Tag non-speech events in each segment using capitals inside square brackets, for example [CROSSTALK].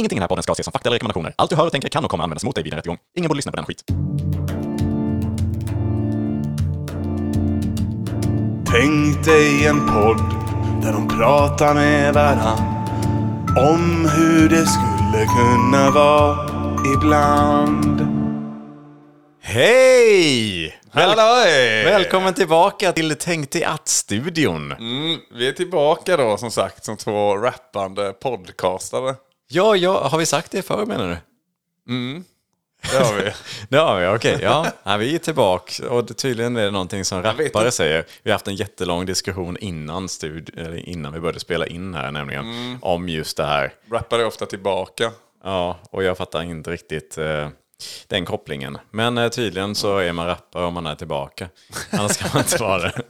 Ingenting i den här podden ska ses som fakta eller rekommendationer. Allt du hör och tänker kan och kommer användas mot dig vid en rättegång. Ingen borde lyssna på den skit. Tänk dig en podd där de pratar med varann om hur det skulle kunna vara ibland. Hej! Väl- Halloj! Välkommen tillbaka till Tänk dig att-studion. Mm, vi är tillbaka då som sagt som två rappande podcastare. Ja, ja, har vi sagt det förr menar du? Det har vi. [LAUGHS] Det har vi, okej. Ja. ja, vi är tillbaka och tydligen är det någonting som rappare säger. Vi har haft en jättelång diskussion innan, stud- eller innan vi började spela in här nämligen. Om just det här. Rappare är ofta tillbaka. Ja, och jag fattar inte riktigt eh, den kopplingen. Men eh, tydligen så är man rappare om man är tillbaka. Annars kan man inte vara det.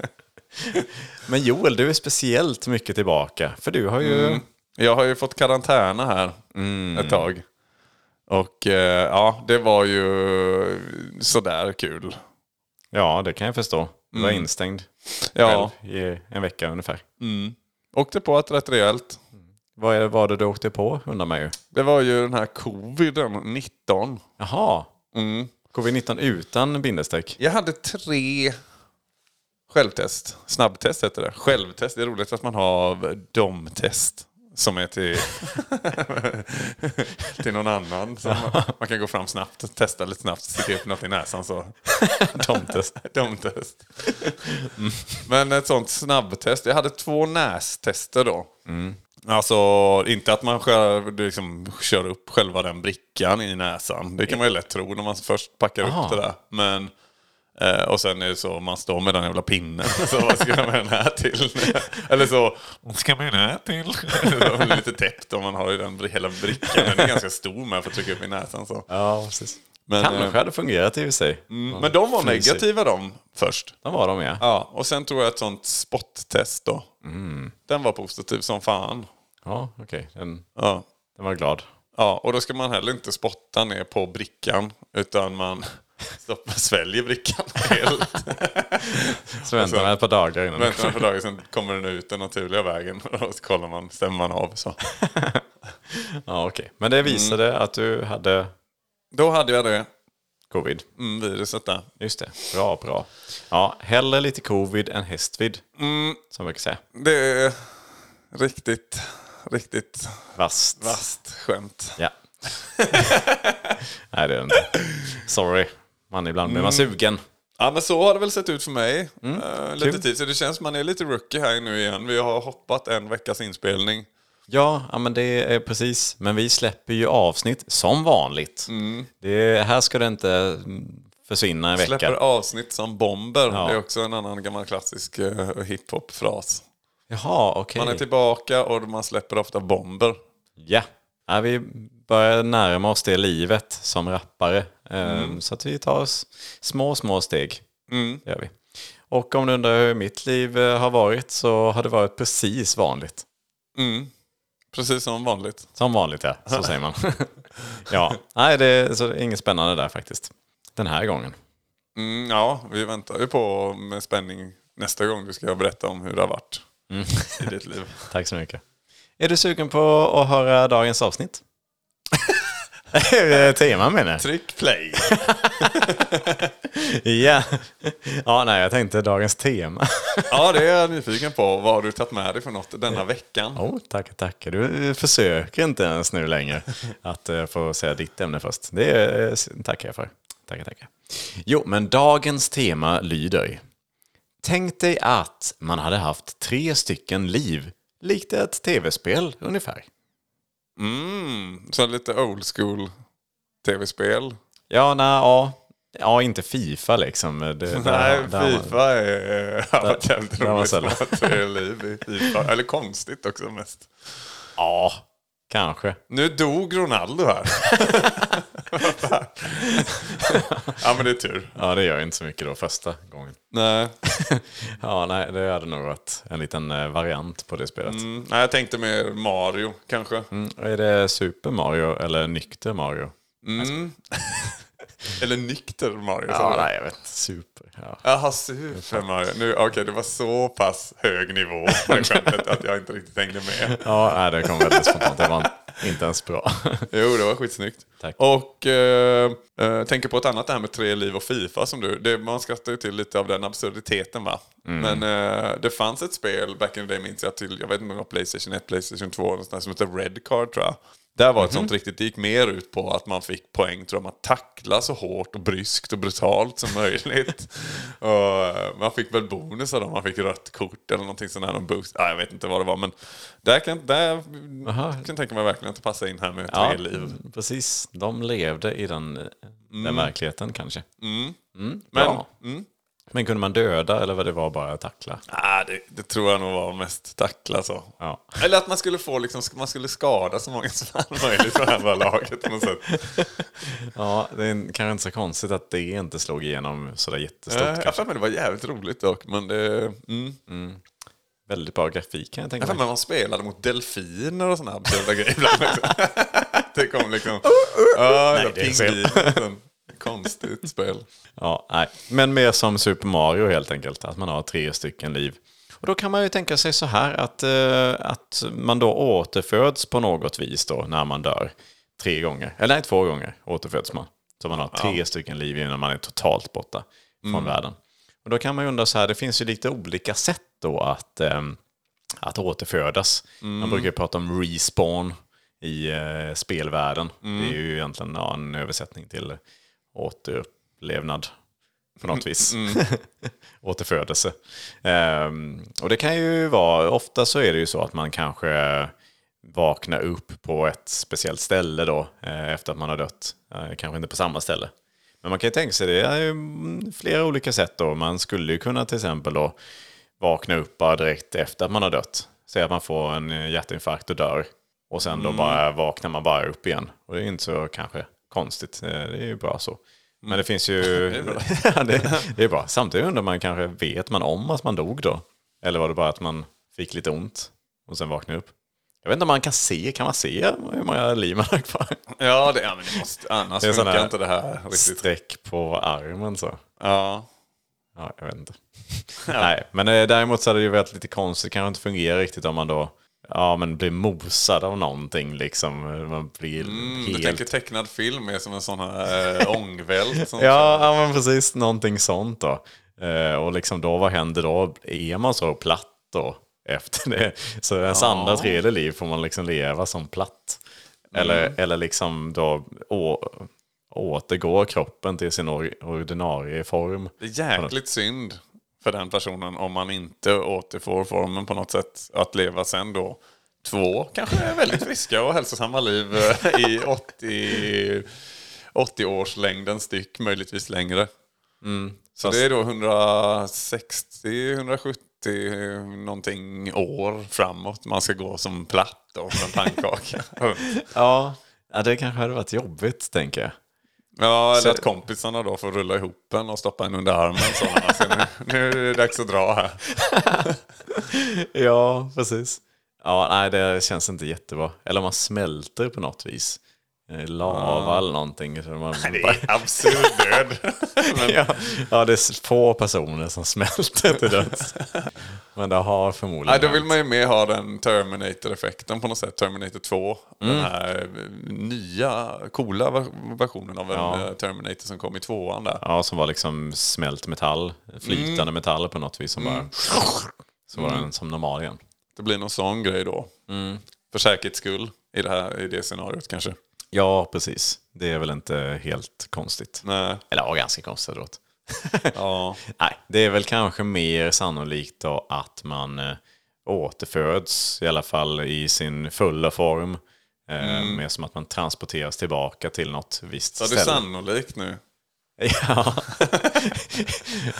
[LAUGHS] Men Joel, du är speciellt mycket tillbaka. För du har ju... Jag har ju fått karantäna här ett tag. Och eh, ja, det var ju sådär kul. Ja, det kan jag förstå. Du var instängd Ja, i en vecka ungefär. åkte på ett rätt rejält. Vad var det du åkte på, undrar man ju. Det var ju den här coviden 19. Jaha. Covid-19 utan bindestreck? Jag hade tre självtest. Snabbtest heter det. Självtest. Det är roligt att man har domtest. Som är till, [LAUGHS] till någon annan. Som man kan gå fram snabbt, testa lite snabbt, sticka upp något i näsan. Så. [LAUGHS] Domtest. domtest. Men ett sånt snabbtest. Jag hade två nästester då. Alltså inte att man själv, liksom, kör upp själva den brickan i näsan. Det kan man ju lätt tro när man först packar Aha. upp det där. Men, eh, och sen är det så, man står med den jävla pinnen. [LAUGHS] Så vad ska jag med den här till? [LAUGHS] Eller så, vad ska jag med den här till? [LAUGHS] Så, lite täppt om man har ju den hela brickan. Den är ganska stor med för att trycka upp i näsan. Så. Ja, precis. Men, Kanske eh, hade fungerat i och för sig. men de var Fryser. negativa de först. De var de ja. Ja, och sen tror jag ett sånt spottest då. Mm. Den var positiv som fan. Ja, okej. Den, Ja. den var glad. ja, och då ska man heller inte spotta ner på brickan. Utan man stoppar, sväljer brickan [LAUGHS] helt. Så väntar man ett par dagar innan. Väntar man på dagen, sen kommer den ut den naturliga vägen. [LAUGHS] Och så kollar man, stämmer man av. Så. [LAUGHS] Ja, okej. Men det visade att du hade Då hade jag det covid. mm, viruset där. Just det. Bra, bra. Ja, hellre lite covid än hästvid. Som vi kan säga. Det är riktigt, riktigt Vasst. vasst skämt. Ja. Nej, det är det inte. Sorry. Man ibland blir man sugen. Ja men så har det väl sett ut för mig. Eh, lite kul. tid. Så det känns som man är lite rookie här nu igen. Vi har hoppat en veckas inspelning. Ja, ja, men det är precis. Men vi släpper ju avsnitt som vanligt. Det, här ska det inte mm, försvinna en vecka. Släpper avsnitt som bomber. Ja. Det är också en annan gammal klassisk uh, hiphop-fras. Jaha, okej. Man är tillbaka och man släpper ofta bomber. Ja. ja, vi börjar närma oss det livet som rappare. Ehm, Så att vi tar små, små steg. Gör vi. Och om du undrar hur mitt liv eh, har varit så har det varit precis vanligt. Precis som vanligt. Som vanligt ja, så säger man. [LAUGHS] ja, nej det är, så inget spännande där faktiskt. Den här gången. Mm, ja, vi väntar ju på med spänning nästa gång du ska berätta om hur det har varit i ditt liv. [LAUGHS] Tack så mycket. Är du sugen på att höra dagens avsnitt? [LAUGHS] Tema menar jag. Tryck play. [LAUGHS] Ja. ja, nej jag tänkte dagens tema. Ja, det är jag nyfiken på. Vad har du tagit med dig för något denna veckan? Oh, tackar, tackar. Du försöker inte ens nu längre att eh, få säga ditt ämne först. Det eh, tackar jag för. Tackar, tackar. Jo, men dagens tema lyder. Tänk dig att man hade haft tre stycken liv, likt ett tv-spel ungefär. Mm, så lite old school tv-spel. Ja, nej, ja. Ja, inte Fifa liksom. Det, där- [LAUGHS] Nej, där- Fifa är... [LAUGHS] har varit jävligt roligt det är liv i Fifa. Eller konstigt också mest. Ja, kanske. Nu dog Ronaldo här. [LAUGHS] ja, men det är tur. Ja, det gör inte så mycket då första gången. Nej. [LAUGHS] Ja, nej, det hade nog varit en liten eh, variant på det spelet. Mm, nej, jag tänkte mer Mario kanske. Mm. Är det Super Mario eller Nykter Mario? [LAUGHS] Eller nykter Mario. Ja, nej, jag vet. Super. Ja. Jaha, Super Mario. Nu, Okej, det var så pass hög nivå på [LAUGHS] skämtet att jag inte riktigt hängde med. Ja, nej, det kom väldigt spontant. Det var, Inte ens bra. [LAUGHS] Jo, det var skitsnyggt. Tack. Och eh, eh, tänker på ett annat det här med tre liv och Fifa som du. Det, man skrattar ju till lite av den absurditeten va. Men eh, det fanns ett spel back in the day minns jag till, jag vet inte om det var Playstation 1, Playstation 2 eller sånt där, som heter Red Card tror jag. Där var ett sånt riktigt, det gick mer ut på att man fick poäng tror jag, man tackla så hårt och bryskt och brutalt som möjligt. [LAUGHS] och, eh, man fick väl bonusar då, man fick rött kort eller någonting sånt där, någon boost. Ja, jag vet inte vad det var men där kan, där Aha. kan jag tänka mig verkligen att det passar in här med Ja, tre liv. precis. De levde i den, den verkligheten kanske. Mm, Men, bra. Men kunde man döda eller var det var bara tackla? Ah, det, det tror jag nog var mest tackla så. Ja. Eller att man skulle få liksom, man skulle skada så många som möjligt det här laget på något sätt. Ja, det är kanske inte så konstigt att det inte slog igenom sådär jättestort. Eh, Jag mig det var jävligt roligt dock, men det... Mm. Väldigt bra grafik kan jag tänka mig. mig man spelade mot delfiner och sådana absurda grejer ibland. [LAUGHS] det kom liksom... [LAUGHS] Ja, Nej, nej, det är fel. Konstigt spel. Ja, nej. Men mer som Super Mario helt enkelt, att man har tre stycken liv. Och då kan man ju tänka sig så här att, eh, att man då återföds på något vis då när man dör. Tre gånger, eller nej, två gånger återföds man. Så man har tre stycken liv innan man är totalt borta från världen. Och då kan man ju undra så här, det finns ju lite olika sätt då att, ehm, att återfödas. Man brukar ju prata om respawn i eh, spelvärlden. Det är ju egentligen ja, en översättning till återupplevnad på något vis. [LAUGHS] Återfödelse. Ehm, och det kan ju vara, ofta så är det ju så att man kanske vaknar upp på ett speciellt ställe då eh, efter att man har dött. Eh, kanske inte på samma ställe. Men man kan ju tänka sig det är mm, flera olika sätt då. Man skulle ju kunna till exempel då vakna upp bara direkt efter att man har dött. Säg att man får en hjärtinfarkt och dör. Och sen då bara vaknar man bara upp igen. Och det är inte så kanske konstigt. Eh, Det är ju bra så. Men det finns ju... [LAUGHS] [LAUGHS] Ja, det, det är bra. Samtidigt undrar man kanske, vet man om att man dog då? Eller var det bara att man fick lite ont och sen vaknade upp? Jag vet inte om man kan se, kan man se hur många liv man har kvar? Ja, det, ja men det måste, annars Det är funkar inte det här riktigt. Streck på armen så. Ja. Ja, jag vet inte. [LAUGHS] Nej, men eh, däremot så hade det ju varit lite konstigt, det kanske inte fungerar riktigt om man då ja, men blir mosad av någonting liksom. Man blir Mm, Du helt... tänker tecknad film är som en sån här äh, ångvält. [LAUGHS] Ja, ja, men precis. Någonting sånt då. Eh, och liksom då, vad händer då? Är man så platt då? Efter det? Så ens andra tredje liv får man liksom leva som platt. Eller, Mm. eller liksom då å, återgår kroppen till sin or, ordinarie form. Det är jäkligt synd för den personen om man inte återfår formen på något sätt. Att leva sen då två, kanske väldigt friska och hälsosamma liv eh, i 80, 80 års längden styck, möjligtvis längre. Så Fast- det är då 160, 170 någonting år framåt. Man ska gå som platt då, som en pannkaka. [LAUGHS] Ja, ja, det kanske hade varit jobbigt tänker jag. Ja, eller Så- att kompisarna då får rulla ihop en och stoppa en under armen. Så, alltså, nu, nu är det dags att dra här. [LAUGHS] Ja, precis. Ja, nej, det känns inte jättebra. Eller man smälter på något vis. Eh, Lava eller någonting. Så man Det är absurd död. Men, [LAUGHS] ja, ja, det är få personer som smälter till döds. Men det har förmodligen nej, då vill man ju mer ha den Terminator-effekten på något sätt. Terminator 2. Mm. Den här eh, nya, coola ver- versionen av en Ja. eh, Terminator som kom i tvåan där. Ja, som var liksom smält metall. Flytande Mm. metall på något vis. Som bara... Så var den som normal igen. Det blir någon sån grej då. Mm. För säkerhets skull i det, här, i det scenariot kanske. Ja, precis. Det är väl inte helt konstigt. Nej. Eller ja, ganska konstigt då. [LAUGHS] Ja. Nej, det är väl kanske mer sannolikt då att man eh, återföds, i alla fall i sin fulla form. Eh, Mer som att man transporteras tillbaka till något visst Så det är ställe. sannolikt nu. [LAUGHS] Ja.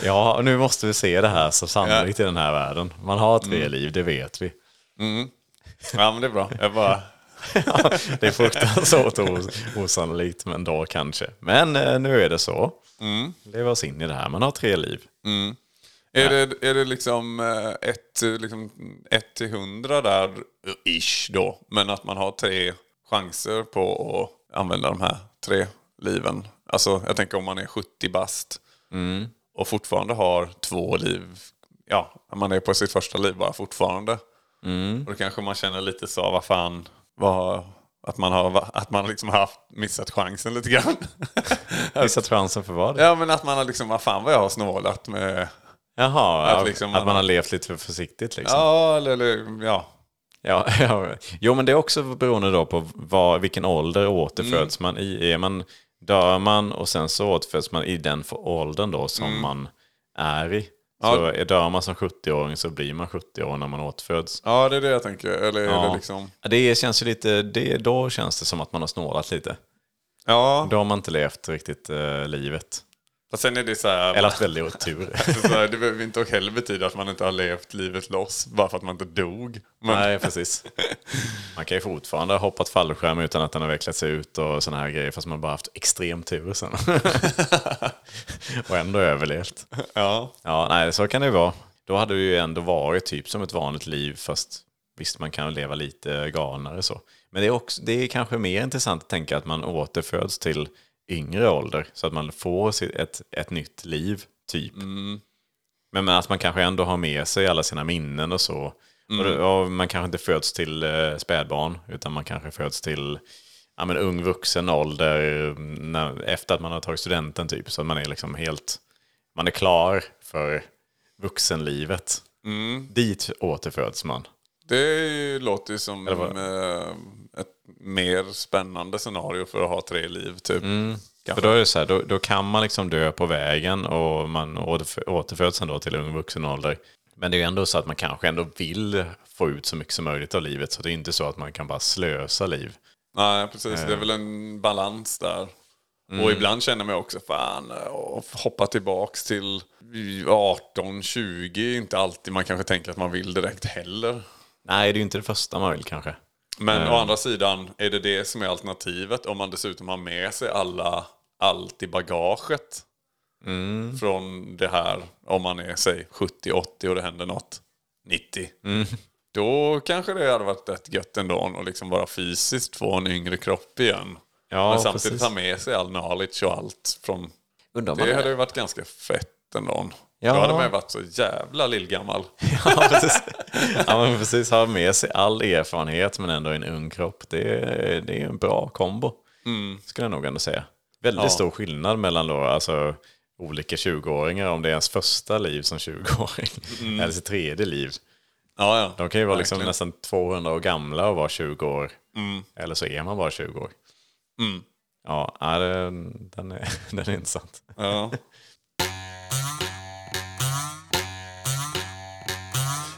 ja, nu måste vi se det här så sannolikt i den här världen. Man har tre Mm. liv, det vet vi. Ja, men det är bra. Jag bara... [LAUGHS] Det är fruktansvärt os- osannolikt, men då kanske. Men eh, nu är det så. Mm. Leva oss in i det här. Man har tre liv. Är det, är det liksom eh, ett, eh, liksom ett till hundra där, eh, ish då, men att man har tre chanser på att använda de här tre liven? Alltså, jag tänker om man är 70 bast och fortfarande har två liv. Ja, man är på sitt första liv bara fortfarande. Och då kanske man känner lite så, vad fan, vad, Att man har, att man liksom haft, missat chansen lite grann. [LAUGHS] Missat chansen för vad? ja men att man har liksom, vad fan vad jag har snålat med... Jaha, Att liksom att man man har- levt lite för försiktigt liksom. Ja, eller, eller ja. Ja, [LAUGHS] ja. Jo, men det är också beroende då på vad, vilken ålder återföds Mm. man i. Är man, dör man och sen så återföds man i den för åldern då som man är i. Ja. Så är- dör man som 70-åring så blir man 70 år när man återföds. Ja, det är det jag tänker. Eller är Ja. det liksom... Det känns ju lite, det, då känns det som att man har snålat lite. Ja, Då har man inte levt riktigt eh, livet. Fast sen är det så här... Eller haft väldigt otur. här, det behöver inte heller betyda att man inte har levt livet loss bara för att man inte dog. Men, Nej, precis. Man kan ju fortfarande ha hoppat fallskärm utan att den har vecklat sig ut och sådana här grejer. Fast man bara haft extrem tur sen. [LAUGHS] och ändå överlevt. ja. Ja, nej, så kan det ju vara. Då hade det ju ändå varit typ som ett vanligt liv. Fast visst, man kan leva lite galnare så. Men det är, också, det är kanske mer intressant att tänka att man återföds till yngre ålder. Så att man får ett, ett nytt liv, typ. Men, men att man kanske ändå har med sig alla sina minnen och så. Och, det, och man kanske inte föds till eh, spädbarn, utan man kanske föds till ja, men ung vuxen ålder mm, när, efter att man har tagit studenten typ. Så att man är liksom helt, man är klar för vuxenlivet. Dit återföds man. Det låter ju som ett mer spännande scenario för att ha tre liv typ. För då är det så här, då, då kan man liksom dö på vägen och man återf- återföds sen då till ung vuxen ålder. Men det är ju ändå så att man kanske ändå vill få ut så mycket som möjligt av livet. Så det är inte så att man kan bara slösa liv. Nej, precis. Det är väl en balans där. Och ibland känner man också, fan, hoppa tillbaks till 18, 20 inte alltid man kanske tänker att man vill direkt heller. Nej, det är ju inte det första man vill kanske. Men å andra sidan, är det det som är alternativet om man dessutom har med sig alla, allt i bagaget? Från det här, om man är, säg 70-80 och det händer något 90. Då kanske det hade varit rätt gött ändå att liksom bara fysiskt få en yngre kropp igen. Ja, Men samtidigt precis. ha med sig all knowledge och allt från... Undrar Det hade ju varit ganska fett ändå. Ja. Då hade man ju varit så jävla lillgammal. [LAUGHS] Ja, precis. Ja, men precis. Ha med sig all erfarenhet men ändå en ung kropp. Det är, det är en bra kombo. Skulle jag nog ändå säga. Väldigt Ja. stor skillnad mellan då, alltså, olika 20-åringar. Om det är ens första liv som 20-åring. Eller sitt tredje liv. Ja, ja. De kan ju vara liksom nästan 200 år gamla och vara 20 år. Eller så är man bara 20 år. Ja, ja den, är, [LAUGHS] den är intressant. Ja.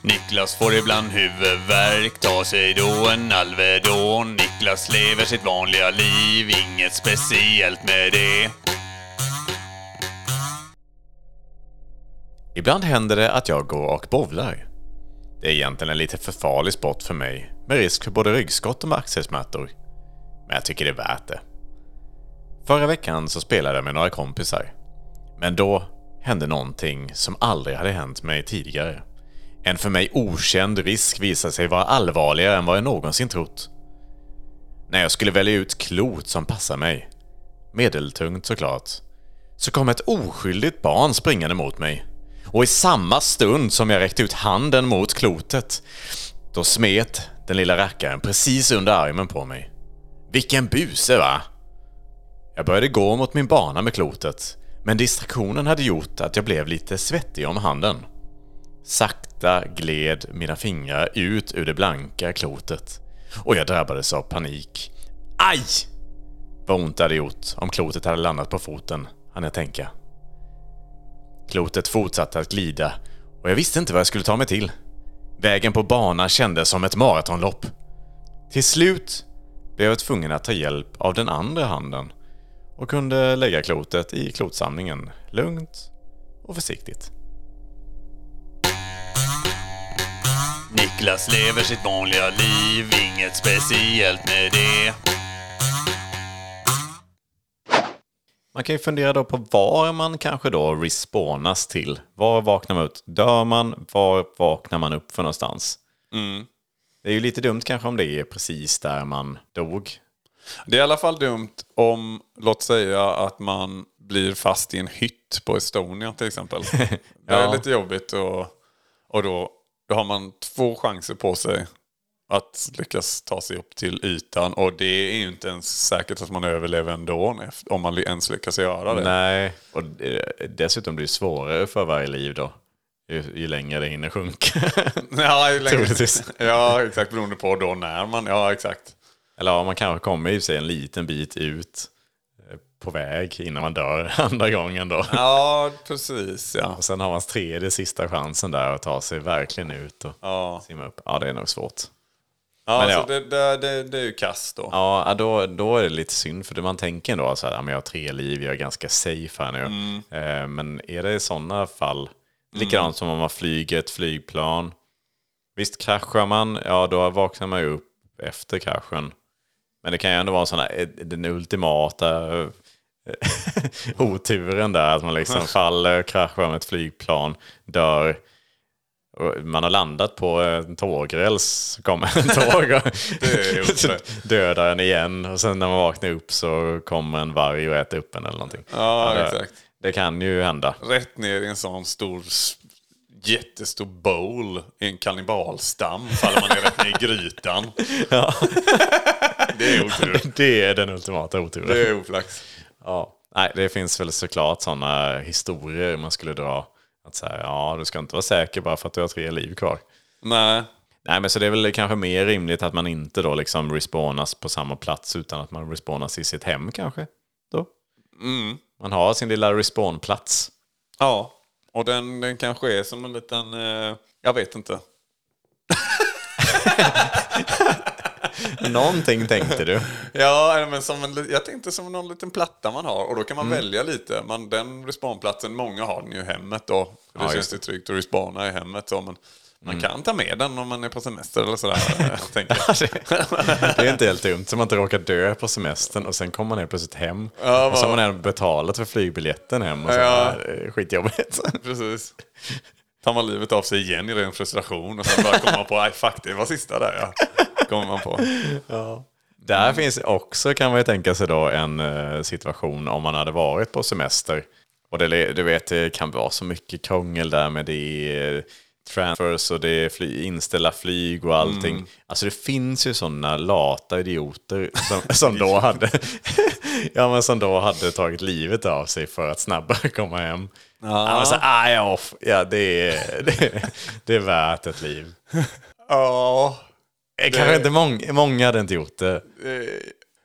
Niklas får ibland huvudvärk, tar sig då en Alvedon. Niklas lever sitt vanliga liv, inget speciellt med det. Ibland händer det att jag går och bowlar. Det är egentligen en lite för farlig sport för mig, med risk för både ryggskott och axelsmärtor. Men jag tycker det är värt det. Förra veckan så spelade jag med några kompisar. Men då hände någonting som aldrig hade hänt mig tidigare. En för mig okänd risk visade sig vara allvarligare än vad jag någonsin trott. När jag skulle välja ut klot som passar mig, medeltungt såklart, så kom ett oskyldigt barn springande mot mig. Och i samma stund som jag räckte ut handen mot klotet, då smet den lilla rackaren precis under armen på mig. Vilken buse va? Jag började gå mot min bana med klotet, men distraktionen hade gjort att jag blev lite svettig om handen. Sakta gled mina fingrar ut ur det blanka klotet och jag drabbades av panik. Aj! Vad ont det hade gjort om klotet hade landat på foten, hann jag tänka. Klotet fortsatte att glida och jag visste inte vad jag skulle ta mig till. Vägen på banan kändes som ett maratonlopp. Till slut blev jag tvungen att ta hjälp av den andra handen och kunde lägga klotet i klotsamlingen lugnt och försiktigt. Niklas lever sitt vanliga liv, inget speciellt med det. Man kan ju fundera då på var man kanske då respawnas till. Var vaknar man ut? Dör man? Var vaknar man upp för någonstans? Det är ju lite dumt kanske om det är precis där man dog. Det är i alla fall dumt om, låt säga att man blir fast i en hytt på Estonia till exempel. [LAUGHS] Det är Ja. lite jobbigt och, och då, då har man två chanser på sig att lyckas ta sig upp till ytan. Och det är ju inte ens säkert att man överlever ändå om man ens lyckas göra det. Nej, och dessutom blir det svårare för varje liv då. Ju, ju längre det hinner sjunka. [LAUGHS] Ja, ju längre, ja, exakt. Beroende på då när man... Ja, exakt. Eller ja, man kanske kommer i sig en liten bit ut på väg innan man dör [LAUGHS] andra gången då. Ja, precis. Ja. Och sen har man tredje sista chansen där att ta sig verkligen ut och Ja, simma upp. Ja, det är nog svårt. ja, Men så ja. Det, det, det, det är ju kast då. Ja, då, då är det lite synd för man tänker ändå så här, jag har tre liv, jag är ganska safe här nu. Eh, men är det i sådana fall, likadant som om man flyger ett flygplan. Visst kraschar man, ja då vaknar man ju upp efter kraschen. Men det kan ju ändå vara såna, eh, den ultimata eh, [LAUGHS] oturen där, att man liksom faller, kraschar med ett flygplan, dör. Man har landat på en tågräls, så kommer en [LAUGHS] tåg och [LAUGHS] dödar en igen. Och sen när man vaknar upp så kommer en varg och äter upp en eller någonting. Ja, det, exakt. det kan ju hända. Rätt ner i en sån stor, jättestor bowl i en kannibalstam faller man ner rätt ner i grytan. Ja. Det är otur. Det är den ultimata oturen. Det är oflax. Ja. Nej, det finns väl såklart sådana historier man skulle dra. Att säga, ja, du ska inte vara säker bara för att du har tre liv kvar. Nej. Nej, men så det är väl kanske mer rimligt att man inte då liksom respawnas på samma plats utan att man respawnas i sitt hem kanske. Då. Man har sin lilla respawnplats. Ja, och den, den kanske är som en liten... Eh, jag vet inte. [LAUGHS] Någonting tänkte du. Ja, men som en, jag tänkte som någon liten platta man har. Och då kan man välja lite. Man, den respawnplatsen, många har den ju i hemmet då. Det Ja, känns ju tryggt att respawna i hemmet. Så, men man kan ta med den om man är på semester eller sådär. [LAUGHS] [LAUGHS] tänker. Det är inte helt dumt, så man inte råkar dö på semestern och sen kommer man helt plötsligt hem. Ja, och så har man ändå betalat för flygbiljetten hem. Och så, Ja. är skitjobbigt. [LAUGHS] Precis. Tar man livet av sig igen i ren frustration och sen bara kommer man på, nej fuck det var sista där ja. Kommer man på. [LAUGHS] Där finns också, kan man ju tänka sig då, en eh, situation om man hade varit på semester. Och det, du vet, det kan vara så mycket krångel där med det är transfers och det är fly, inställa flyg och allting. Alltså det finns ju sådana lata idioter som, [LAUGHS] som, då hade, [LAUGHS] ja, men som då hade tagit livet av sig för att snabbare komma hem. Ja. men så, ah, ja, ja det, är, det, det är värt ett liv. Ja. Eh, Kanske inte många, många hade inte gjort det.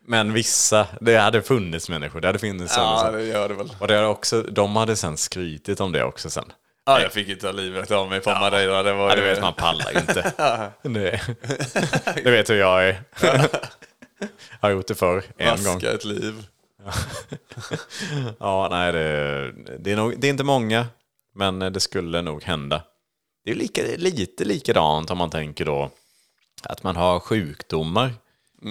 Men vissa, det hade funnits människor. Det hade funnits sådana Ja, som- det gör det väl. Och det hade också, de hade sen skrytit om det också sen. Ja, jag fick ju ta livet av mig på Madeira. Det var Ja, du ju- vet, man pallar ju inte. [LAUGHS] det, det vet hur jag är. [LAUGHS] har gjort det förr, en gång. Vaska ett liv. [LAUGHS] Ja, nej, det, det, är nog, det är inte många, men det skulle nog hända. Det är lika, lite likadant om man tänker då att man har sjukdomar.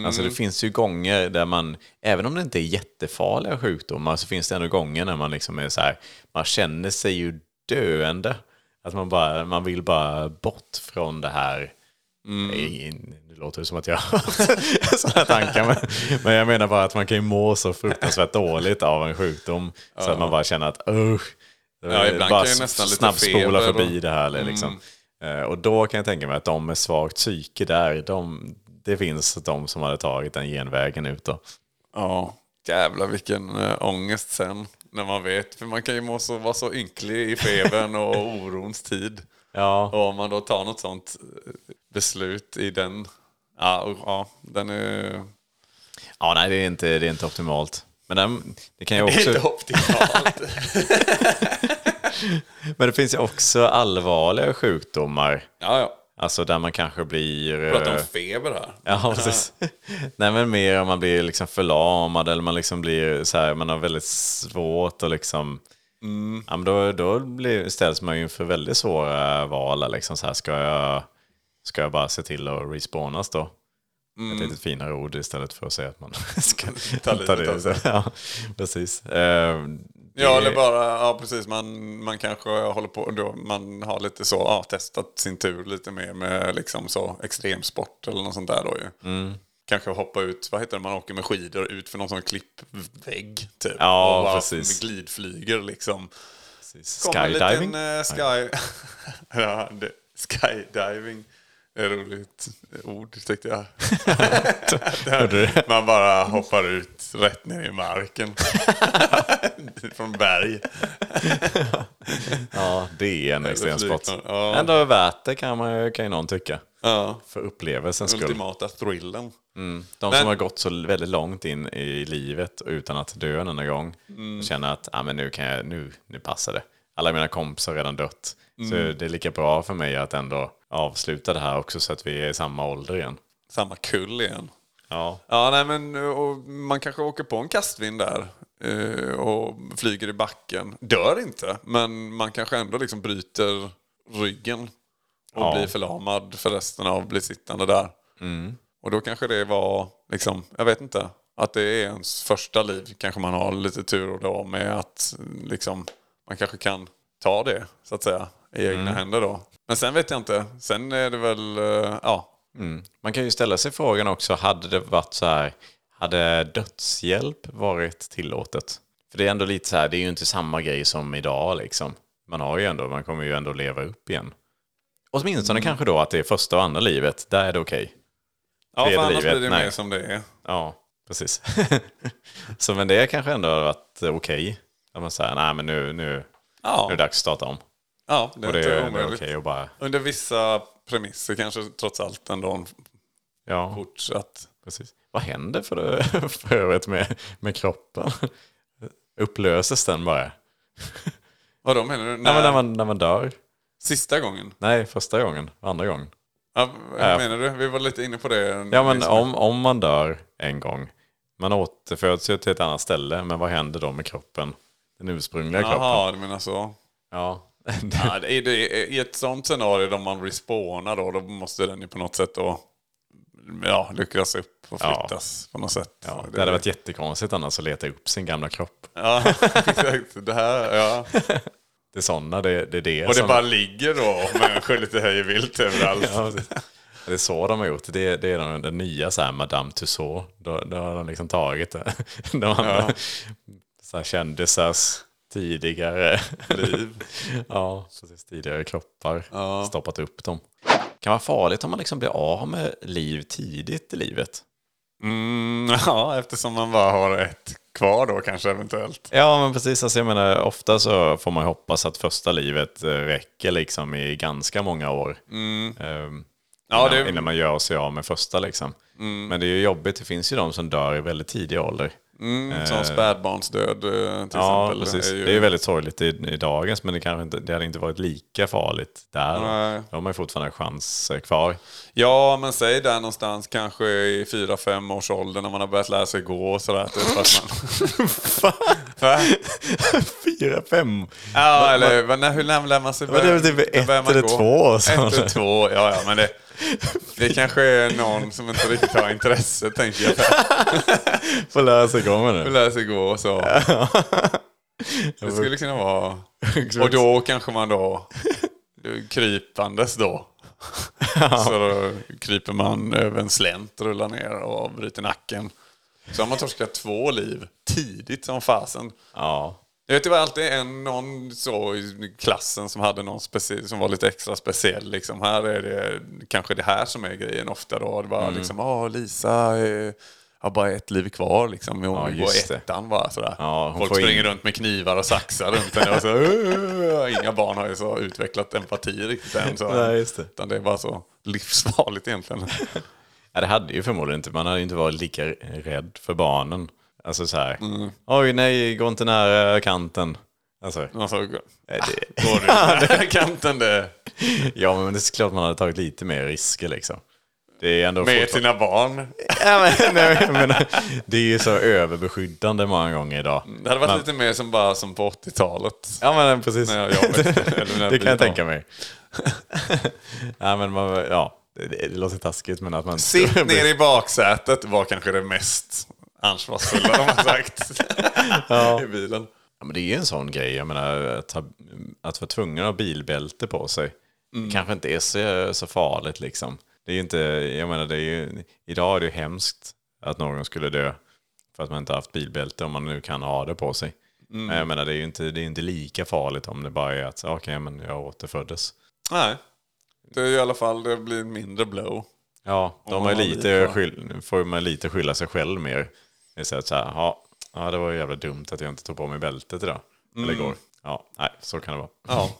Alltså det finns ju gånger där man, även om det inte är jättefarliga sjukdomar, så finns det ändå gånger när man liksom är så här, man känner sig ju döende. Att man, bara, man vill bara bort från det här. Nej, Det låter som att jag har [LAUGHS] sådana tankar. Men, men jag menar bara att man kan ju må så fruktansvärt dåligt av en sjukdom. Så att man bara känner att usch. Ja, ibland bara kan ju nästan lite snabbspola feber och- Mm. förbi det här. Liksom. Eh, Och då kan jag tänka mig att de med svagt psyke där, de, det finns de som hade tagit den genvägen ut. Då. Ja, jävlar vilken äh, ångest sen. När man vet, för man kan ju må så, vara så ynklig i febern och [LAUGHS] orons tid. Ja, Och om man då tar något sånt eh, beslut i den, ja, och, ja den är ja nej, det är inte, det är inte optimalt. Men den, det kan ju [LAUGHS] också... inte optimalt. [LAUGHS] [LAUGHS] Men det finns ju också allvarliga sjukdomar. ja, ja. Alltså där man kanske blir... Pratar om eh, feber här. [LAUGHS] Ja, precis. Nej, men mer om man blir liksom förlamad eller man liksom blir så här, man har väldigt svårt att liksom... Ja, men då, då blir, ställs man ju inför väldigt svåra val. Liksom så här, ska, jag, ska jag bara se till att respawnas då? Ett lite finare ord istället för att säga att man [LAUGHS] ska Ta livet av sig. Ja, precis. Ja, eller bara, ja precis, man, man kanske håller på, då, man har lite så, ja, testat sin tur lite mer med liksom så extremsport eller något sånt där då ju. Mm. Kanske hoppa ut, vad heter det, man åker med skidor ut för någon sån klippvägg typ. Ja, och bara precis. glidflyger liksom. precis. Skydiving? Liten, eh, sky... [LAUGHS] ja, det, skydiving. Ett roligt ord tyckte jag. [LAUGHS] Man bara hoppar ut rätt ner i marken. [LAUGHS] Från berg. Ja, det är en extremsport. flygplan, ja. Ändå värt det kan, man, kan ju någon tycka. Ja. För upplevelsens skull. Ultimata thrillen. Mm. De Men- som har gått så väldigt långt in i livet utan att dö enda gång. Mm. Känner att ah, men nu, kan jag, nu, nu passar det. Alla mina kompisar har redan dött. Mm. Så det är lika bra för mig att ändå avsluta det här också så att vi är i samma ålder igen. Samma kull igen. Ja, Ja, nej, men och man kanske åker på en kastvind där eh, och flyger i backen. Dör inte, men man kanske ändå liksom bryter ryggen och Ja. blir förlamad för resten av bli sittande där. Och då kanske det var, liksom, jag vet inte, att det är ens första liv. Kanske man har lite tur då med att liksom, man kanske kan ta det, så att säga, i egna händer då. Men sen vet jag inte. Sen är det väl, eh, ja, Mm. Man kan ju ställa sig frågan också, hade det varit så här, hade dödshjälp varit tillåtet? För det är ändå lite så här, det är ju inte samma grej som idag liksom. Man har ju ändå, man kommer ju ändå leva upp igen. Åtminstone kanske då att det är första och andra livet, där är det okej. ja för annars livet, blir det nej. mer som det är. Ja, precis. [LAUGHS] så men det kanske ändå har varit okej. Att man säger, nej men nu, nu, Ja. nu är det dags att starta om. Ja, det är Och det är ändå omöjligt. okej att bara, Under vissa premisser kanske trots allt ändå ja, fortsatt. precis. Vad händer för, det, [LAUGHS] för övrigt med, med kroppen? Upplöses den bara? Vadå menar du? Nej, men när, När, man, när man dör? Sista gången? Nej, första gången. Andra gången. Ja, vad Ja. menar du? Vi var lite inne på det. Ja, men om, om man dör en gång. Man återföds ju till ett annat ställe, men vad händer då med kroppen? Den ursprungliga kroppen? Jaha, du menar så. Ja. [LAUGHS] Ja, det är, det är, I ett sånt scenario där man respawnar då, då måste den ju på något sätt då ja, luckras upp och Ja. flyttas på något sätt. ja, det hade varit jättekonstigt annars att leta upp sin gamla kropp. Ja, [LAUGHS] exakt. Det här, ja. [LAUGHS] Det är sådana, det, det är det Och det som... bara ligger då människor lite hej vilt överallt. Ja, det är så de har gjort. Det, det är den, den nya så här, Madame Tussauds. Då, då har de liksom tagit det. De andra så här, kändisars tidigare liv. [LAUGHS] ja, precis. Tidigare kroppar. Stoppat upp dem. kan vara farligt om man liksom blir av med liv tidigt i livet. Mm, [LAUGHS] ja, eftersom man bara har ett kvar då kanske eventuellt. Ja, men precis. Alltså, jag menar, ofta så får man hoppas att första livet eh, räcker liksom i ganska många år. Ehm, Ja, innan, det- innan man gör sig av med första liksom. Men det är ju jobbigt. Det finns ju de som dör i väldigt tidig ålder. Mm, som spädbarnsdöd eh, till Ja, exempel. precis. är ju- Det är ju väldigt sorgligt i, i dagens, men det, kanske inte, det hade inte varit lika farligt där. Nej. Då har man ju fortfarande chans eh, kvar. Ja, men säg där någonstans kanske i 4-5 års ålder när man har börjat lära sig gå och sådär. Typ man... [LAUGHS] Fyra, fem? Ja, eller vad- när, hur lär man sig det är väl typ ett man eller två. Ett eller två, ja, ja, men det, det kanske är någon som inte riktigt har intresse, tänker jag. [LAUGHS] Får lära sig gå med Att nu. lära sig gå och så. Det skulle kunna vara... Och då kanske man då krypandes då. Så då kryper man över en slänt, rullar ner och bryter nacken. Så har man torskat två liv tidigt som fasen. Ja. Jag vet det var alltid en, någon så i klassen som hade någon specie- som var lite extra speciell. Liksom. Här är det kanske det här som är grejen ofta då. Det var Mm. liksom, åh Lisa eh, har bara ett liv kvar liksom. Hon Ja, går ettan bara sådär. Ja, Folk springer in- runt med knivar och saxar runt henne. Och så! Inga barn har ju så utvecklat empati riktigt än. Så. Nej, just det. Utan det är bara så livsfarligt egentligen. [LAUGHS] Ja, det hade ju förmodligen inte. Man hade inte varit lika rädd för barnen. Alltså så här. Mm. Oj, nej, gå inte nära kanten. Alltså, Alltså, nej, det, [LAUGHS] går du nära [LAUGHS] kanten det, ja, men det är klart man hade tagit lite mer risker liksom. Det är ändå med sina barn. [LAUGHS] Ja, men, nej, menar, det är ju så överbeskyddande många gånger idag. Det hade varit Men- lite mer som bara som på 80-talet. Ja, men precis. När jag jobbade. Det vi kan jag tänka mig. ja, men man, ja, det, det, det låter taskigt, men att man... Sitt ner i baksätet var kanske det mest ansvarsfulla de har sagt [LAUGHS] i bilen. Ja, men det är ju en sån grej. Jag menar, att, ha, att vara tvungen att ha bilbälte på sig. Mm. Det kanske inte är så, så farligt liksom. Det är ju inte, jag menar, det är ju, idag är det ju hemskt att någon skulle dö för att man inte haft bilbälte om man nu kan ha det på sig. Mm. Men jag menar, det är ju inte, det är inte lika farligt om det bara är att, okej, men jag återföddes. Nej. Det är i alla fall, det blir mindre blow. Ja, de har lite. skyll, får man lite skylla sig själv mer. Det är så att så här, ja, ja, det var ju jävla dumt att jag inte tog på mig bältet idag. Eller igår. Ja, nej, så kan det vara. Ja.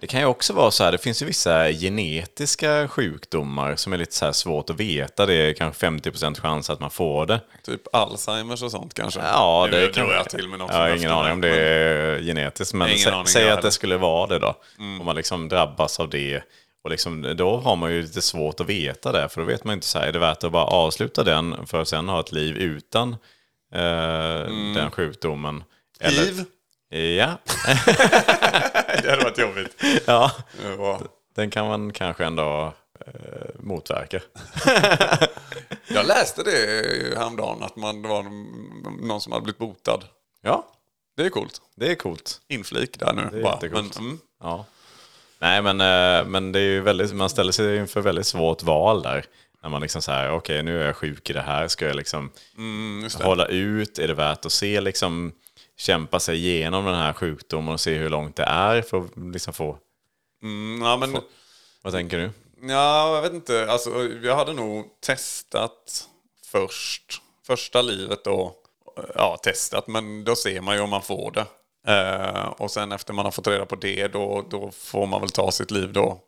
Det kan ju också vara så här, det finns ju vissa genetiska sjukdomar som är lite så svårt att veta. Det är kanske 50% chans att man får det. Typ Alzheimers och sånt kanske. Ja, det, Nu kan jag till med något Jag har ingen aning om det är genetiskt, men sä, säg att det skulle vara det då. Om man liksom drabbas av det. Och liksom, då har man ju lite svårt att veta det, för då vet man inte så här, är det värt att bara avsluta den för att sen ha ett liv utan eh, den sjukdomen? Hiv? Ja. [LAUGHS] Det hade varit jobbigt. [LAUGHS] ja, Ja. den kan man kanske ändå eh, motverka. [LAUGHS] Jag läste det häromdagen, att man, det var någon som hade blivit botad. Ja, Det är coolt. det är coolt. Inflik där nu. Det är bara. jättecoolt. Men, mm, Ja. Nej, men, eh, men det är ju väldigt, man ställer sig inför väldigt svårt val där. När man liksom så här, okej nu är jag sjuk i det här, ska jag liksom mm, hålla ut? Är det värt att se liksom kämpa sig igenom den här sjukdomen och se hur långt det är för att liksom få, Mm, ja, men, vad tänker du? ja, jag vet inte. Alltså, jag hade nog testat först. Första livet då. Ja, testat, men då ser man ju om man får det. Eh, och sen efter man har fått reda på det, då, då får man väl ta sitt liv då.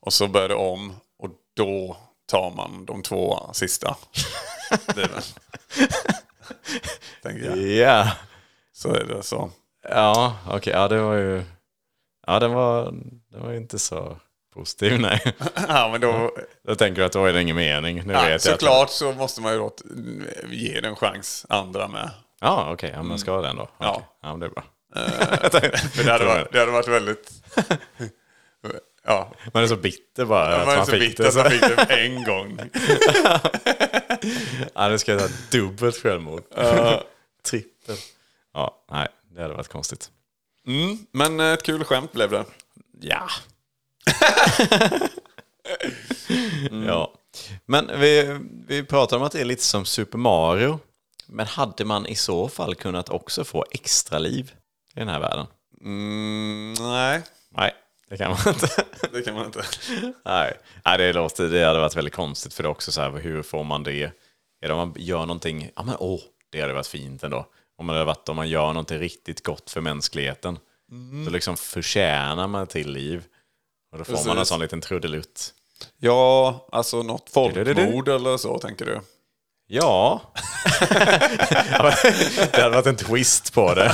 Och så börjar det om. Och då tar man de två sista. [LAUGHS] Tänker jag. Ja, Så är det så. ja okej, ja det var ju, ja den var, den var inte så positiv nej. [LAUGHS] Ja, men då, Då tänker att då är det ingen mening. Nu ja, vet jag att- såklart så måste man ju då ge den en chans, andra med. Ja, okej, ja, men ska den då? Mm. Ja. Ja, men det är bra. För [LAUGHS] det hade varit, det hade varit väldigt... Ja, Man är så bitter bara. att man är man så bitter det. så fick det en gång. [LAUGHS] Ja, nu ska jag ta dubbelt självmord. Trippel. Ja, nej, det hade varit konstigt. Mm, men ett kul skämt blev det. Ja. [LAUGHS] Ja. Men vi, vi pratar om att det är lite som Super Mario. Men hade man i så fall kunnat också få extra liv i den här världen? Mm, nej, Nej, det kan man inte. [LAUGHS] det kan man inte. Nej, Nej det, låter, det hade varit väldigt konstigt för det också så här, hur får man det? Är det om man gör någonting, ja men åh, det hade varit fint ändå. Om det hade varit om man gör någonting riktigt gott för mänskligheten. Då liksom förtjänar man till liv. Och då får man en Precis. sån liten trudelutt. Ja, alltså något folkmord eller så tänker du? Ja. [LAUGHS] det hade varit en twist på det.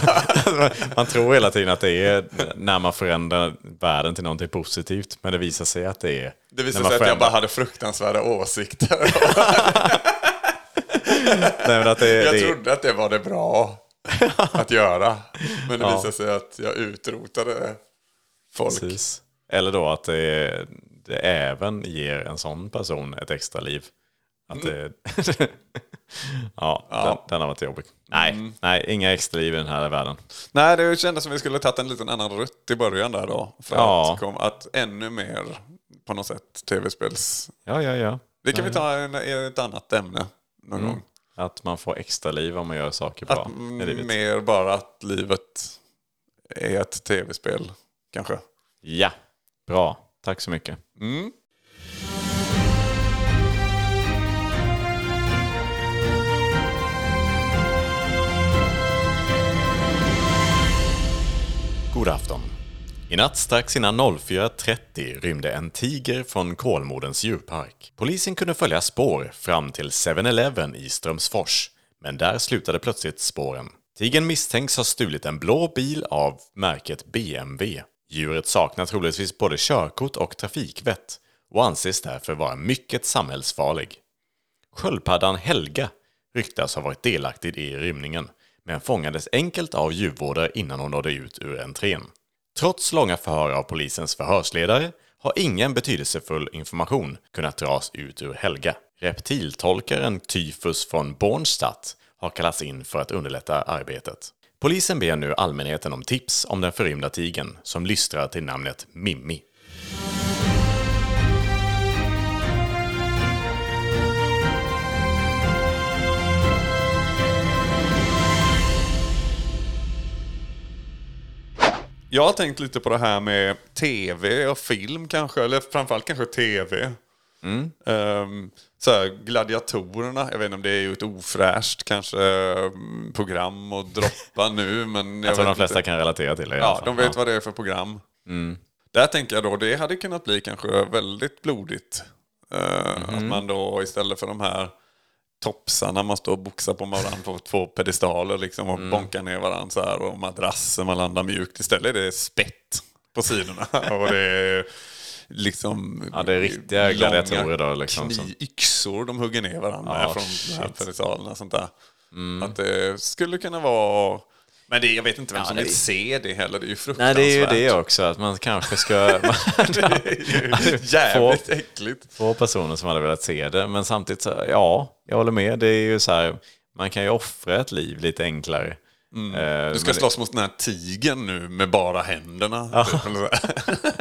Man tror hela tiden att det är när man förändrar världen till någonting positivt. Men det visar sig att det är... Det man sig att jag förändrar- bara hade fruktansvärda åsikter. [LAUGHS] Nej, att det, Jag det, trodde att det var det bra att göra. Men det Ja. visade sig att jag utrotade folk. Precis. Eller då att det, det även ger en sån person ett extra liv. Att det, [LAUGHS] ja, Den, den har varit jobbig. Nej, nej, inga extra liv i den här världen. Nej, det kändes som vi skulle tagit en liten annan rutt i början där då. För Ja. att, kom, att ännu mer på något sätt tv-spels... Ja, ja, ja. Det kan vi ta en, ett annat ämne någon gång. Att man får extra liv om man gör saker bra Att, i livet. mm, mer bara att livet är ett tv-spel, kanske. Ja, bra. Tack så mycket. Mm. God afton. I natt strax innan 04.30 rymde en tiger från Kolmårdens djurpark. Polisen kunde följa spår fram till 7-Eleven i Strömsfors, men där slutade plötsligt spåren. Tigern misstänks ha stulit en blå bil av märket BMW. Djuret saknar troligtvis både körkort och trafikvett och anses därför vara mycket samhällsfarlig. Sköldpaddan Helga ryktas ha varit delaktig i rymningen, men fångades enkelt av djurvårdare innan hon nådde ut ur entrén. Trots långa förhör av polisens förhörsledare har ingen betydelsefull information kunnat dras ut ur Helga. Reptiltolkaren Tyfus från Bornstadt har kallats in för att underlätta arbetet. Polisen ber nu allmänheten om tips om den förrymda tigern som lystrar till namnet Mimmi. Jag har tänkt lite på det här med tv och film kanske, eller framförallt kanske tv. Ehm, så här, gladiatorerna, jag vet inte om det är ju ett ofräscht kanske mm, program att droppa [LAUGHS] nu. Men jag, Jag tror de flesta inte. kan relatera till det Ja, de vet vad det är för program. Där tänker jag då, det hade kunnat bli kanske väldigt blodigt. Eh, Att man då istället för de här topsarna man står och boxar på varandra på två pedestaler liksom och bonkar ner varandra så här och madrasser man landar mjukt. Istället är det spett på sidorna [LAUGHS] och det är liksom Ja, det är riktiga gladiatorer då, liksom, kniv, yxor de hugger ner varandra Ja, från pedestalerna sånt där. Att det skulle kunna vara... Men det, jag vet inte vem som det- vill se det heller. Det är ju Nej, fruktansvärt. det är ju det också, att man kanske ska... [LAUGHS] Det är ju jävligt Få- äckligt. Få personer som hade velat se det, men samtidigt så, ja, jag håller med. Det är ju så här, man kan ju offra ett liv lite enklare. Eh, Mm. Du ska slåss mot den här tigern nu med bara händerna. typ. [LAUGHS]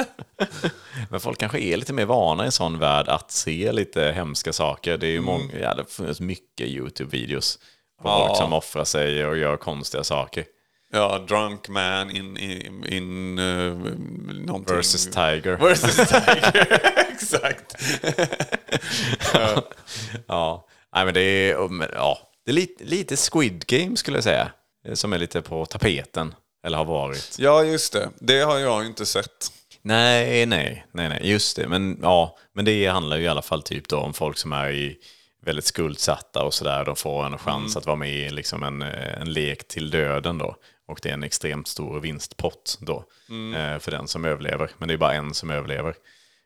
Men folk kanske är lite mer vana i en sån värld att se lite hemska saker. Det är ju Mm. många, ja, det finns mycket YouTube-videos på Ja. folk som offrar sig och gör konstiga saker. Ja, drunk man in, in, in uh, någonting. Versus Tiger. Versus [LAUGHS] tiger. [LAUGHS] Exakt. [LAUGHS] Ja, Nej, men det är, ja, det är lite, lite Squid Game skulle jag säga. eh, Som är lite på tapeten. Eller har varit. Ja, just det. Det har jag inte sett. Nej, nej, nej, nej, just det. Men, ja, men det handlar ju i alla fall typ då om folk som är i väldigt skuldsatta och sådär. De får en chans att vara med i liksom en, eh, en lek till döden då. Och det är en extremt stor vinstpott då eh, för den som överlever. Men det är bara en som överlever.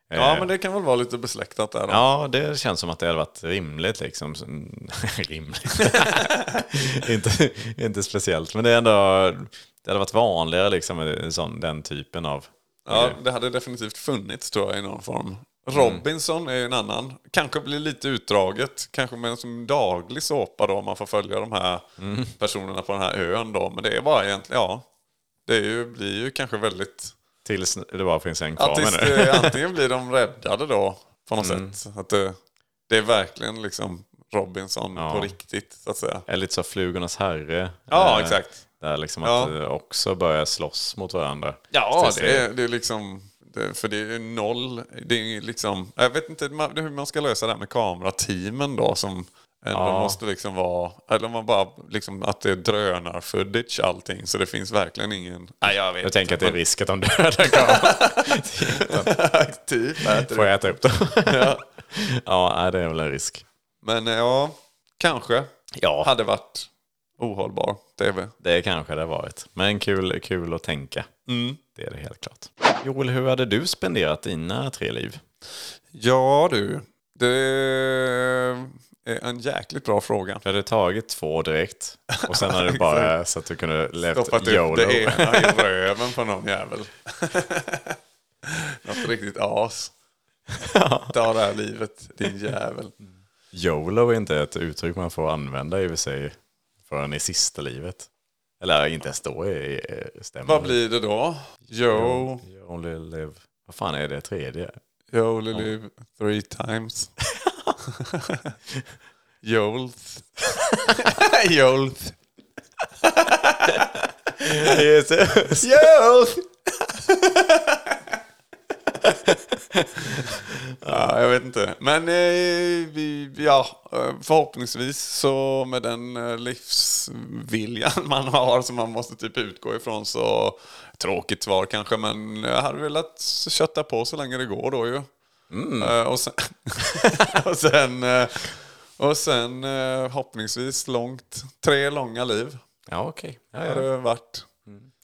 Ja, men det kan väl vara lite besläktat där då. Ja, det känns som att det hade varit rimligt. Liksom. [LAUGHS] rimligt. [LAUGHS] inte, inte speciellt, men det är ändå... Det hade varit vanligare, liksom, med sån, den typen av... Ja, det hade definitivt funnits tror jag i någon form. Robinson är en annan. Kanske blir lite utdraget. Kanske med en som daglig såpa då. om Man får följa de här personerna på den här ön då. Men det är bara egentligen, ja. Det ju, blir ju kanske väldigt... Tills det bara finns en kvar det, det. antingen blir de räddade då på något sätt. Att det, det är verkligen liksom Robinson Ja. på riktigt så att säga. Eller lite så Flugornas herre. Ja, eh, exakt. Där liksom Ja. att eh, också börja slåss mot varandra. Ja, det är, det är liksom... Det, för det är noll. Det är liksom... Jag vet inte hur man ska lösa det här med kamerateamen då som ändå Ja. måste liksom vara... Eller om man bara liksom att det är drönar-footage allting. Så det finns verkligen ingen... Nej, jag vet Jag tänker att det är risk att de dödar kameran. [LAUGHS] typ Får jag äta upp dem? Ja. [LAUGHS] ja, det är väl en risk. Men ja, kanske Ja. hade varit ohållbar tv. Det kanske det har varit. Men kul, kul att tänka. Mm. Det är det helt klart. Joel, hur hade du spenderat dina tre liv? Ja du, det är en jäkligt bra fråga. Du hade tagit två direkt. Och sen hade [LAUGHS] du bara så att du kunde levt Stoppat YOLO. det ena i [LAUGHS] röven på någon jävel. [LAUGHS] Något riktigt as. Ta det här livet, din jävel. YOLO är inte ett uttryck man får använda i och för sig förrän i sista livet. Eller inte ens då är stämmer. Vad blir det då? Yo, You only live... Vad fan är det tredje? you only live three times. Jolt. Jolt. Jolt! [LAUGHS] ja, jag vet inte. Men eh, ja, förhoppningsvis så med den eh, livsviljan man har som man måste typ utgå ifrån så tråkigt svar kanske men jag hade velat kötta på så länge det går då ju. Eh, och sen, [LAUGHS] och sen, och sen hoppningsvis långt, tre långa liv. Ja, okej. Ja, Har ja. det varit.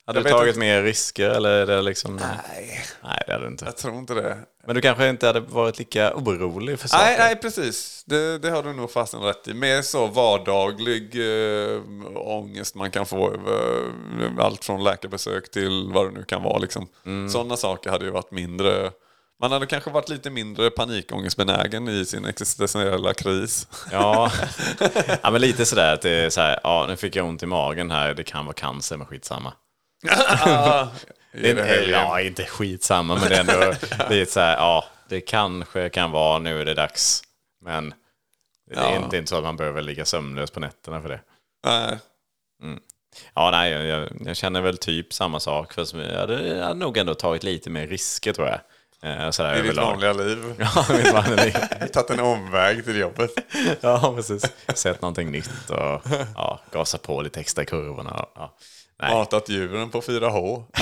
Hade du tagit inte. mer risker eller är det liksom... Nej, Nej, det hade du inte. jag tror inte det. Men du kanske inte hade varit lika orolig för saker? Nej, nej, precis. Det, det har du nog fasen rätt i. Mer så vardaglig eh, ångest man kan få över allt från läkarbesök till vad det nu kan vara. Liksom. Sådana saker hade ju varit mindre... Man hade kanske varit lite mindre panikångestbenägen i sin existentiella kris. Ja. [LAUGHS] ja, men lite sådär att det är så här, ja nu fick jag ont i magen här, det kan vara cancer, men skitsamma. Det är det igen. ja, inte skitsamma, men det är ändå [LAUGHS] lite så här, ja, det kanske kan vara, nu är det dags. Men det är Ja. inte, inte så att man behöver ligga sömnlös på nätterna för det. Nej. Ja, nej, jag, jag, känner väl typ samma sak. Fast jag hade, jag hade nog ändå tagit lite mer risker tror jag. Eh, sådär I ditt vanliga liv. [LAUGHS] Ja, mitt vanliga liv. [LAUGHS] Tagit en omväg till jobbet. Ja, precis. Sett någonting nytt och ja, gasa på lite extra i kurvorna. Ja. Nej. Matat djuren på 4H. [LAUGHS]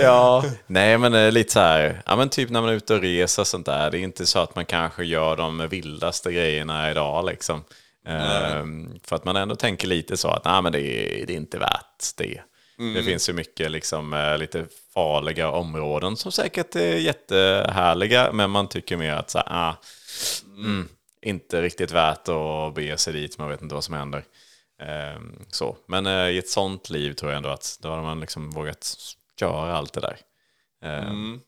Ja, nej men eh, lite så här, ja men typ när man är ute och reser och sånt där. Det är inte så att man kanske gör de vildaste grejerna idag liksom. Ehm, för att man ändå tänker lite så att nej men det är, det är inte värt det. Det finns ju mycket liksom eh, lite farliga områden som säkert är jättehärliga. Men man tycker mer att så här, ah, mm, inte riktigt värt att bege sig dit. Man vet inte vad som händer. Ehm, så. Men eh, i ett sånt liv tror jag ändå att då har man liksom vågat göra allt det där. Ehm,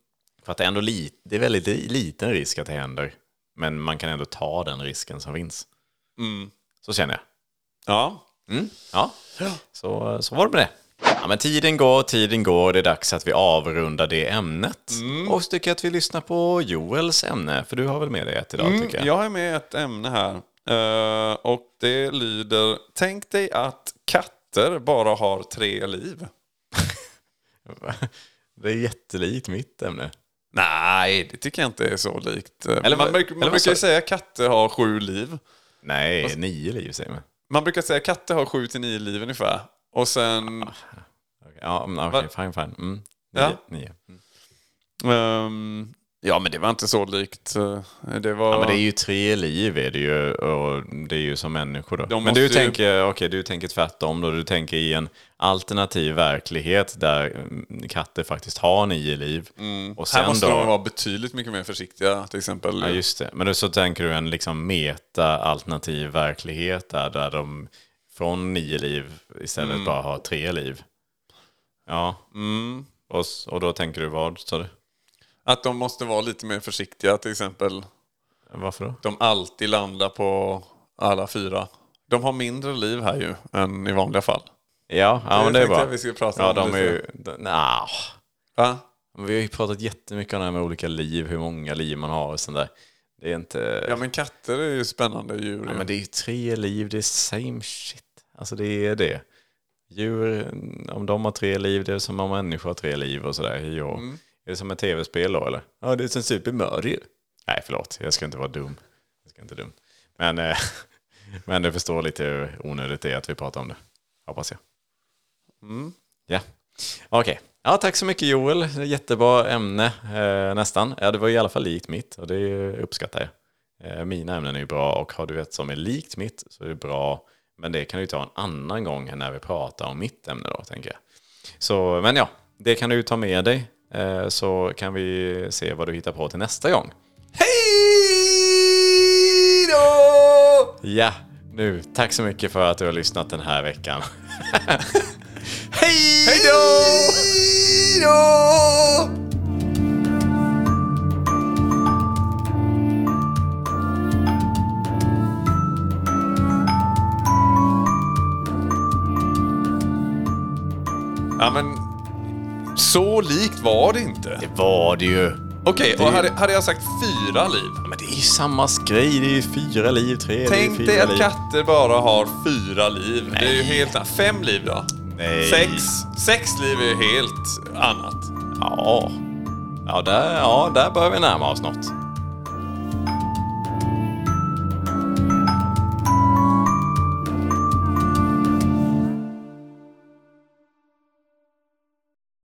För att det är ändå li- det är väldigt li- liten risk att det händer. Men man kan ändå ta den risken som finns. Så känner jag. Ja. Mm, ja, så, så var det med det. Ja, men tiden går, tiden går. Det är dags att vi avrundar det ämnet. Och så tycker jag att vi lyssnar på Joels ämne. För du har väl med dig ett idag, tycker jag. Jag har med ett ämne här. Eh, och det lyder, tänk dig att katter bara har tre liv. [LAUGHS] Det är jättelikt mitt ämne. Nej, det tycker jag inte är så likt. Eh, Eller man man vad brukar ju säga att katter har sju liv. Nej, nio liv säger man. Man brukar säga att katter har sju till nio liv ungefär. Och sen... Ja, okej, Va- fine, fine. Mm. Ja. nio. Mm. ehm, ja, men det var inte så likt. eh, Det var... Ja, men det är ju tre liv är det ju, och det är ju som människor då. De men du ju- tänker, okej, du tänker tvärtom då. Du tänker i en alternativ verklighet där mm, katter faktiskt har nio liv. Och Mm. Här sen måste då... de vara betydligt mycket mer försiktiga. Till exempel. Ja, just det. Men då så tänker du en liksom meta-alternativ verklighet där, där de från nio liv istället Mm. bara har tre liv. Ja. Och, s- och då tänker du vad, sa du? Att de måste vara lite mer försiktiga. Till exempel, Varför då? de alltid landar på alla fyra. De har mindre liv här ju än i vanliga fall. Ja, ja men det är bra. vi skulle prata ja, om de är lite. ju... de- Nah. Va? Vi har ju pratat jättemycket om det här med olika liv, hur många liv man har och sånt där. Det är inte... Ja, men katter är ju spännande djur. Ja, ju. men det är ju tre liv, det är same shit. Alltså det är det. Djur, om de har tre liv, det är som om människor har tre liv och sådär. Mm. Är det som ett tv-spel då eller? Ja, det är som Super. Nej, förlåt, jag ska inte vara dum. Jag ska inte vara dum. Men, eh, [LAUGHS] men du förstår lite hur onödigt det är att vi pratar om det. Hoppas jag. Mm. Ja, okej. Ja, tack så mycket Joel. Jättebra ämne eh, nästan. Ja, det var i alla fall likt mitt och det uppskattar jag. Eh, mina ämnen är ju bra och har du ett som är likt mitt så är det bra. Men det kan du ta en annan gång när vi pratar om mitt ämne då, tänker jag. Så, men ja, det kan du ta med dig. Eh, så kan vi se vad du hittar på till nästa gång. Hej då! Ja, nu. Tack så mycket för att du har lyssnat den här veckan. [LAUGHS] Hej! Hej då! Ja, men så likt var det inte. Det var det ju. Okej, och hade, hade jag sagt fyra liv? Men det är ju samma grej. Det är ju fyra liv, tre är Tänk fyra dig att liv. katter bara har fyra liv. Det är ju helt annat. Fem liv då? Nej. Sex. Sex liv är helt annat. Ja. Ja där, ja, där börjar vi närma oss något.